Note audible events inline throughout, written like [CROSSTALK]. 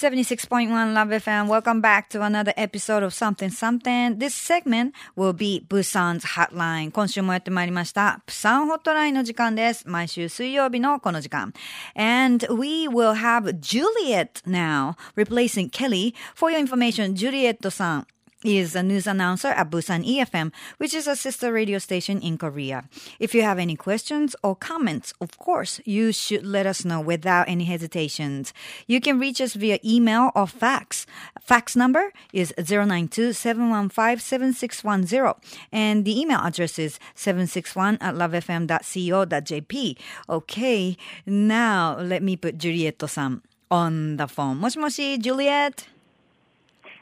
76.1 Love FM. Welcome back to another episode of Something Something. This segment will be Busan's Hotline. 今週もやってまいりました。プサンホットラインの時間です。毎週水曜日のこの時間。And we will have Juliet now replacing Kelly. For your information, Juliet さん is a news announcer at Busan EFM, which is a sister radio station in Korea. If you have any questions or comments, of course, you should let us know without any hesitations. You can reach us via email or fax. Fax number is 092-715-7610 and the email address is 761 at lovefm.co.jp. Okay, now let me put Juliet-san on the phone. Moshi moshi, Juliet.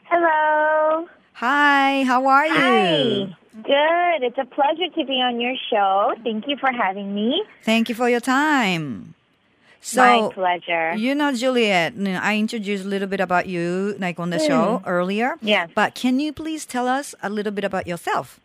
Hello. Hi, how are you? Hi. Good. It's a pleasure to be on your show. Thank you for having me. Thank you for your time. So, My pleasure. you know, Juliet, you know, I introduced a little bit about you, like on the show earlier. Yes. But can you please tell us a little bit about yourself?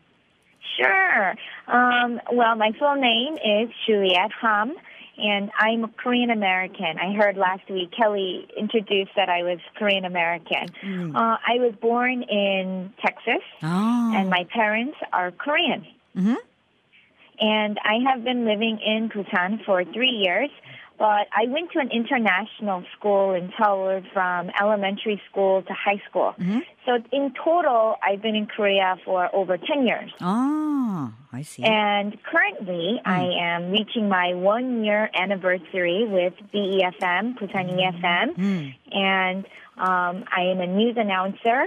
Sure. Um, well, my full name is Juliet Ham, and I'm a Korean American. I heard last week Kelly introduced that I was Korean American. Uh, I was born in Texas, Oh. and my parents are Korean. Mhm. And I have been living in Busan for three years. But I went to an international school in Seoul from elementary school to high school. So in total, I've been in Korea for over 10 years. Ah, I see. And currently, I am reaching my one year anniversary with BEFM, Busan EFM. And um, I am a news announcer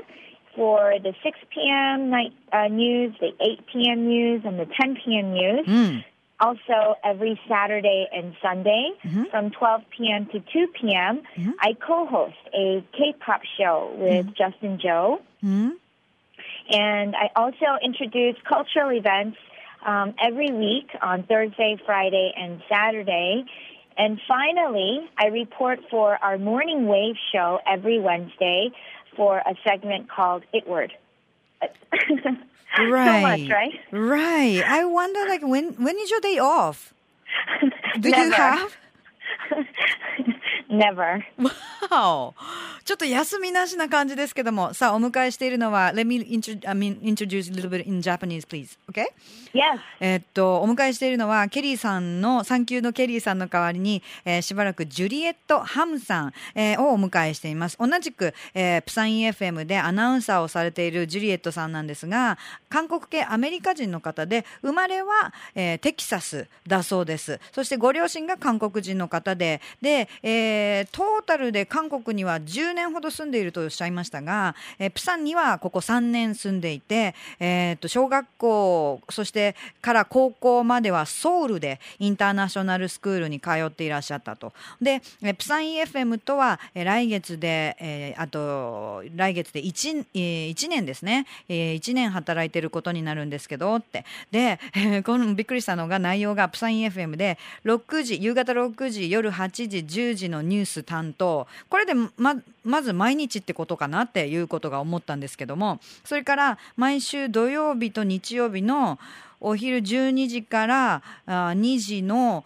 for the 6 p.m. night uh, news, the 8 p.m. news, and the 10 p.m. news. Mm. Also, every Saturday and Sunday from 12 p.m. to 2 p.m., I co-host a K-pop show with Justin Joe. Hmm? And I also introduce cultural events um, every week on Thursday, Friday, and Saturday. And finally, I report for our morning wave show every Wednesday for a segment called It Word. [LAUGHS] So much, right? Right. I wonder, like, when when is your day off? [LAUGHS] Do you have? [LAUGHS] Never. Wow. ちょっと休みなしな感じですけども、さあ、お迎えしているのは、Let me intro- I mean, introduce a little bit in Japanese, please. Okay? Yes. えっと、お迎えしているのは、ケリーさんの、産休のケリーさんの代わりに、えーしばらくジュリエット・ハムさん、えーをお迎えしています。同じく、えープサン EFM でアナウンサーをされているジュリエットさんなんですが、韓国系アメリカ人の方で、生まれは、えーテキサスだそうです。そしてご両親が韓国人の方で、で、えートータルで韓国には10年ほど住んでいるとおっしゃいましたが、えープサンにはここ3年住んでいて、えーと小学校そしてから高校まではソウルでインターナショナルスクールに通っていらっしゃったと。で、えープサン EFM とは、えー来月で、えーあと来月で 1, えー1年ですね、え1年働いてることになるんですけどって。で、え [LAUGHS] ーこのびっくりしたのが内容がプサン EFM で6時夕方6時夜8時10時のニュース担当。これでままず毎日ってことかなっていうことが思ったんですけども。それから毎週土曜日と日曜日のお昼12時からあ2時の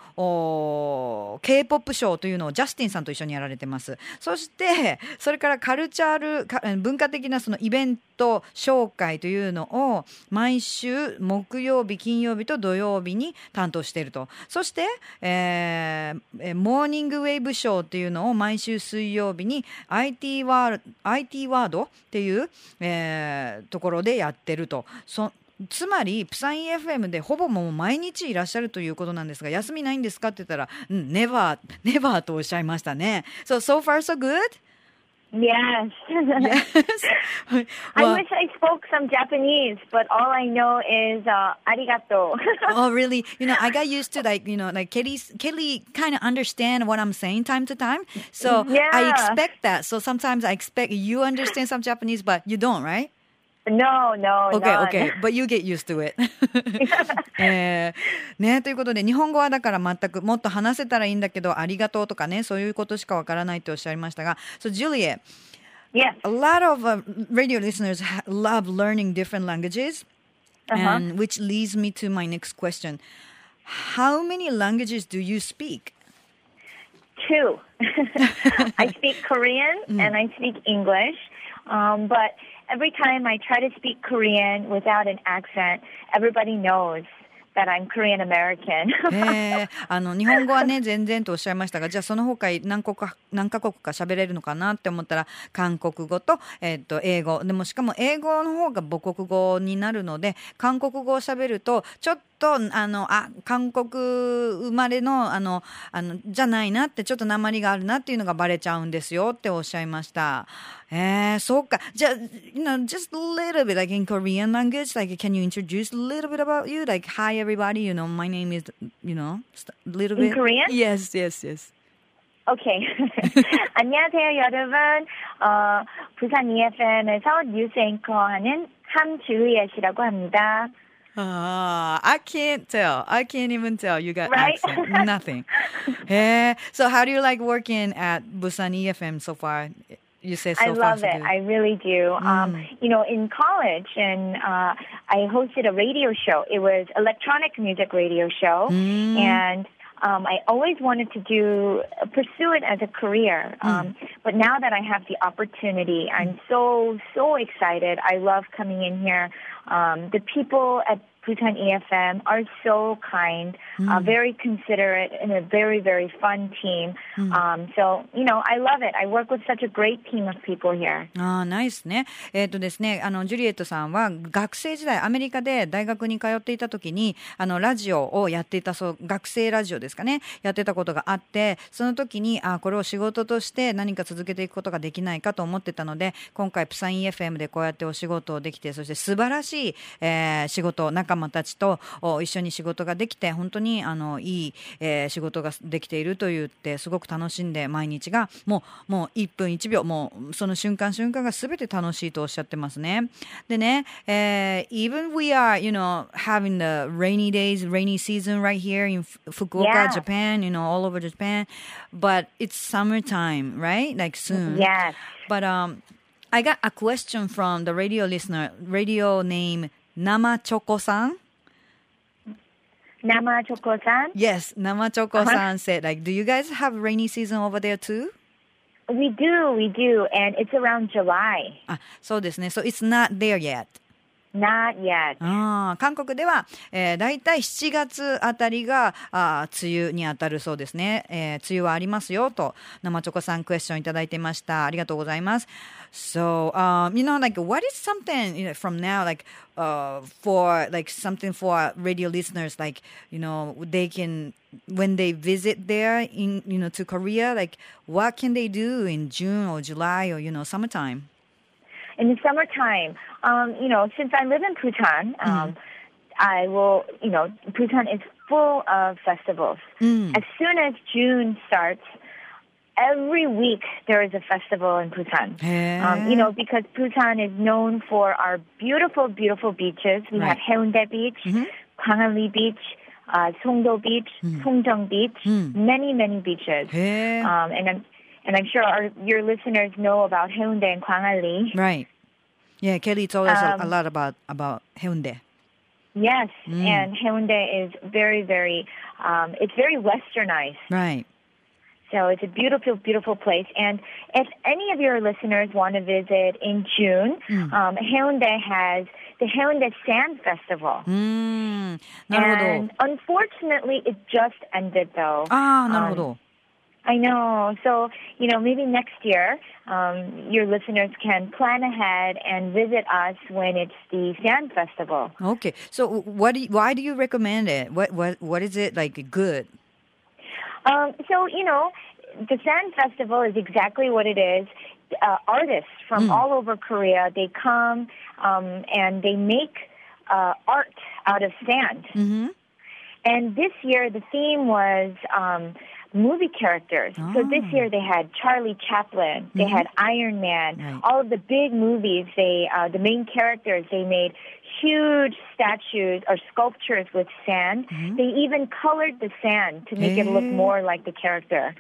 K-POP ショーというのをジャスティンさんと一緒にやられてます。そして、それからカルチャール、文化的なそのイベント紹介というのを毎週木曜日、金曜日と土曜日に担当していると。そして、えーモーニングウェーブショーっていうのを毎週水曜日に IT ワー IT ワードっていう、えーところでやってると。そつまり、プサン EFM でほぼもう毎日いらっしゃるということなんですが、休みないんですかって言ったら、うん、never, never とおっしゃいましたね。So, so far so good? Yes. Yes. I Well- wish I spoke some Japanese, but all I know is uh, arigato. oh really you know i got used to like you know like kelly kelly kind of understand what i'm saying time to time so i Yeah. expect that so sometimes i expect you understand some japanese but you don't right no, no, Okay, none. okay. But you get used to it. [LAUGHS] [LAUGHS] えーね、ということで、日本語はだから全くもっと話せたらいいんだけど、ありがとうとかね、そういうことしかわからないっておっしゃいましたが、So, Juliet, Yes. a lot of uh, radio listeners ha- love learning different languages, Uh-huh. and which leads me to my next question. How many languages do you speak? two. [LAUGHS] I speak Korean and I speak English. Um, but every time I try to speak Korean without an accent, everybody knows that I'm Korean American. え [LAUGHS] ー、あの日本語はね全然とおっしゃいましたがじゃあその他何国か何カ国か喋れるのかなって思ったら韓国語と,、えー、と英語でもしかも英語の方が母国語になるので韓国語を喋るとちょっとあのあ韓国生まれのあのあのじゃないなってちょっと鉛があるなっていうのがバレちゃうんですよっておっしゃいました。えー、そうか。じゃあ、you know, just a little bit, like in Korean language, like, can you introduce a little bit about you? Like, hi everybody, you know, my name is, you know, a little In bit. Korean? Yes, yes, yes. Okay. 안녕하세요, 여러분. 어, 부산 EFM에서 뉴스 앵커하는 함주희애 씨라고 합니다. Ah, I can't tell. I can't even tell. You got Right? accent. Nothing. [LAUGHS] Eh, so how do you like working at Busan EFM so far? You say so I far, love so it. good. I really do. Um, you know, in college, and uh, I hosted a radio show. It was electronic music radio show, and um, I always wanted to do pursue it as a career. Um, But now that I have the opportunity, I'm so so excited. I love coming in here. Um, the people at Bhutan EFM are so kind, uh, very considerate, and a very, very fun team. Um, so, you know, I love it. I work with such a great team of people here. ああ、ナイスね。えっ、とですね、あの、ジュリエットさんは学生時代、アメリカで大学に通っていた時に、あの、ラジオをやっていた、そう、学生ラジオですかね、やってたことがあって、その時に、あこれを仕事として何か続けていくことができないかと思ってたので、今回、プサイン FM でこうやってお仕事をできて、そして素晴らしい、えー仕事、仲間たちとお一緒に仕事ができて、本当に、あの、いい、えー仕事ができていると言って、すごく楽しんで、毎日が、もう、もう1分1秒、もう、その瞬間瞬間が全て楽しいとおっしゃってますね。でね、えー even we are, you know, having the rainy days, rainy season right here in Fu- Fukuoka, Yeah. Japan, you know, all over Japan, but it's summertime, right? Like soon. Yes. But um, I got a question from the radio listener, radio name Nama Choco san. Nama Choco san? Yes, Nama Choco san uh-huh. said, like, do you guys have rainy season over there too? We do, we do, and it's around July. Ah, so this, so it's not there yet. Not yet. あ韓国では、えー、大体7月あたりがあ梅雨にあたるそうですね、えー。梅雨はありますよと生チョコさんクエスチョンいただいてました。ありがとうございます。So, um, you know, like, what is something you know, from now, like, uh, for like something for radio listeners, like, you know, they can when they visit there in, you know, to Korea, like, what can they do in June or July or you know, summertime? In the summertime, um, you know, since I live in Busan, um, I will, you know, Busan is full of festivals. As soon as June starts, every week there is a festival in Busan. Um, you know, because Busan is known for our beautiful, beautiful beaches. We have Haeundae Beach, Kwangali Beach, uh, Songdo Beach, Songjong Beach, many, many beaches. へー Um, and I'm and I'm sure our, your listeners know about Haeundae and Kwangali. Right. Yeah, Kelly told us um, a, lot about about Haeundae. Yes, mm. and Haeundae is very, very, um, it's very westernized. Right. So it's a beautiful, beautiful place. And if any of your listeners want to visit in June, mm. um, Haeundae has the Haeundae Sand Festival. Mm. And unfortunately, it just ended though. Ah, なるほど。Um, I know. So, you know, maybe next year, um, your listeners can plan ahead and visit us when it's the Sand Festival. Okay. So what do you, why do you recommend it? What what what is it like good? Um, so, you know, the Sand Festival is exactly what it is. Uh, artists from all over Korea, they come um, and they make uh, art out of sand. Mm-hmm. And this year, the theme was um, movie characters. So this year, they had Charlie Chaplin, they had Iron Man, Right. all of the big movies. They uh, the main characters. They made huge statues or sculptures with sand. They even colored the sand to make it look more like the character.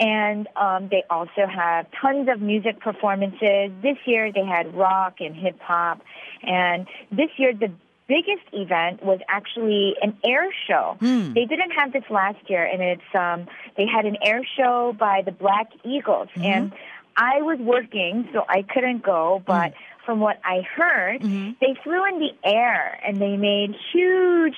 And um, they also have tons of music performances. This year they had rock and hip hop. And this year the biggest event was actually an air show. Hmm. They didn't have this last year, and it's um, they had an air show by the Black Eagles, and I was working, so I couldn't go, but. From what I heard, they flew in the air and they made huge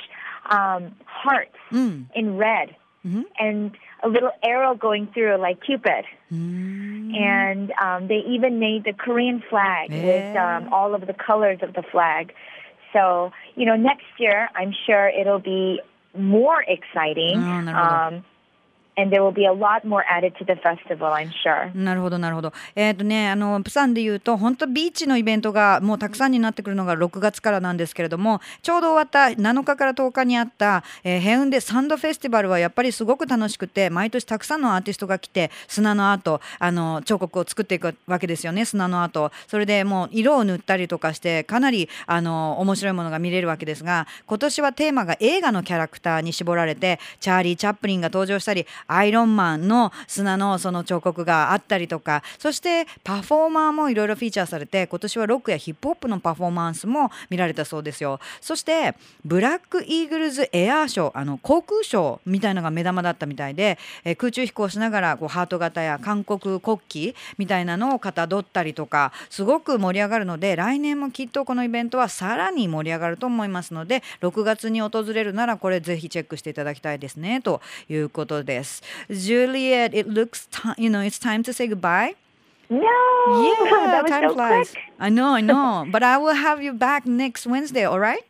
um, hearts Mm. in red Mhm. and a little arrow going through like Cupid. Mm. And um, they even made the Korean flag with um, all of the colors of the flag. So, you know, next year, I'm sure it'll be more exciting. Oh, um, and there will be a lot more added to the festival, I'm sure. なるほどなるほど。えっ、とねあのプサンで言うと本当ビーチのイベントがもうたくさんになってくるのが6月からなんですけれどもちょうど終わった7日から10日にあった、えーヘウンデサンドフェスティバルはやっぱりすごく楽しくて毎年たくさんのアーティストが来て砂のアートあの彫刻を作っていくわけですよね砂のアート。それでもう色を塗ったりとかしてかなりあの面白いものが見れるわけですが今年はテーマが映画のキャラクターに絞られてチャーリー・チャップリンが登場したりアイロンマンの砂のその彫刻があったりとかそしてパフォーマーもいろいろフィーチャーされて今年はロックやヒップホップのパフォーマンスも見られたそうですよそしてブラックイーグルズエアーショーあの航空ショーみたいのが目玉だったみたいで、えー空中飛行しながらこうハート型や韓国国旗みたいなのをかたどったりとかすごく盛り上がるので来年もきっとこのイベントはさらに盛り上がると思いますので6月に訪れるならこれぜひチェックしていただきたいですねということです。Juliet, it looks ti- you know it's time to say goodbye. No! Yeah, that was time so flies. quick. I know, I know. [LAUGHS] But I will have you back next Wednesday, all right?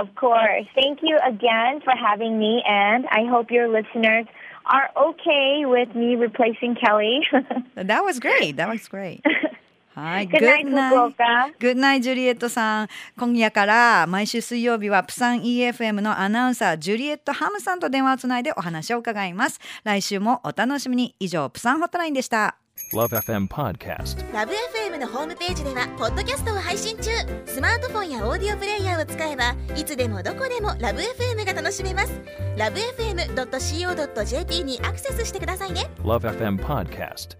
Of course. Thank you again for having me, and I hope your listeners are okay with me replacing Kelly. [LAUGHS] That was great. That was great. [LAUGHS] はい、Good night, 福岡。Good night, ジュリエットさん。今夜から毎週水曜日はプサン EFM のアナウンサージュリエットハムさんと電話をつないでお話を伺います。来週もお楽しみに。以上、プサンホットラインでした。Love FM Podcast. ラブ f m のホームページではポッドキャストを配信中スマートフォンやオーディオプレイヤーを使えばいつでもどこでもラブ f m が楽しめますラブ FM.co.jp にアクセスしてくださいね Love FM Podcast.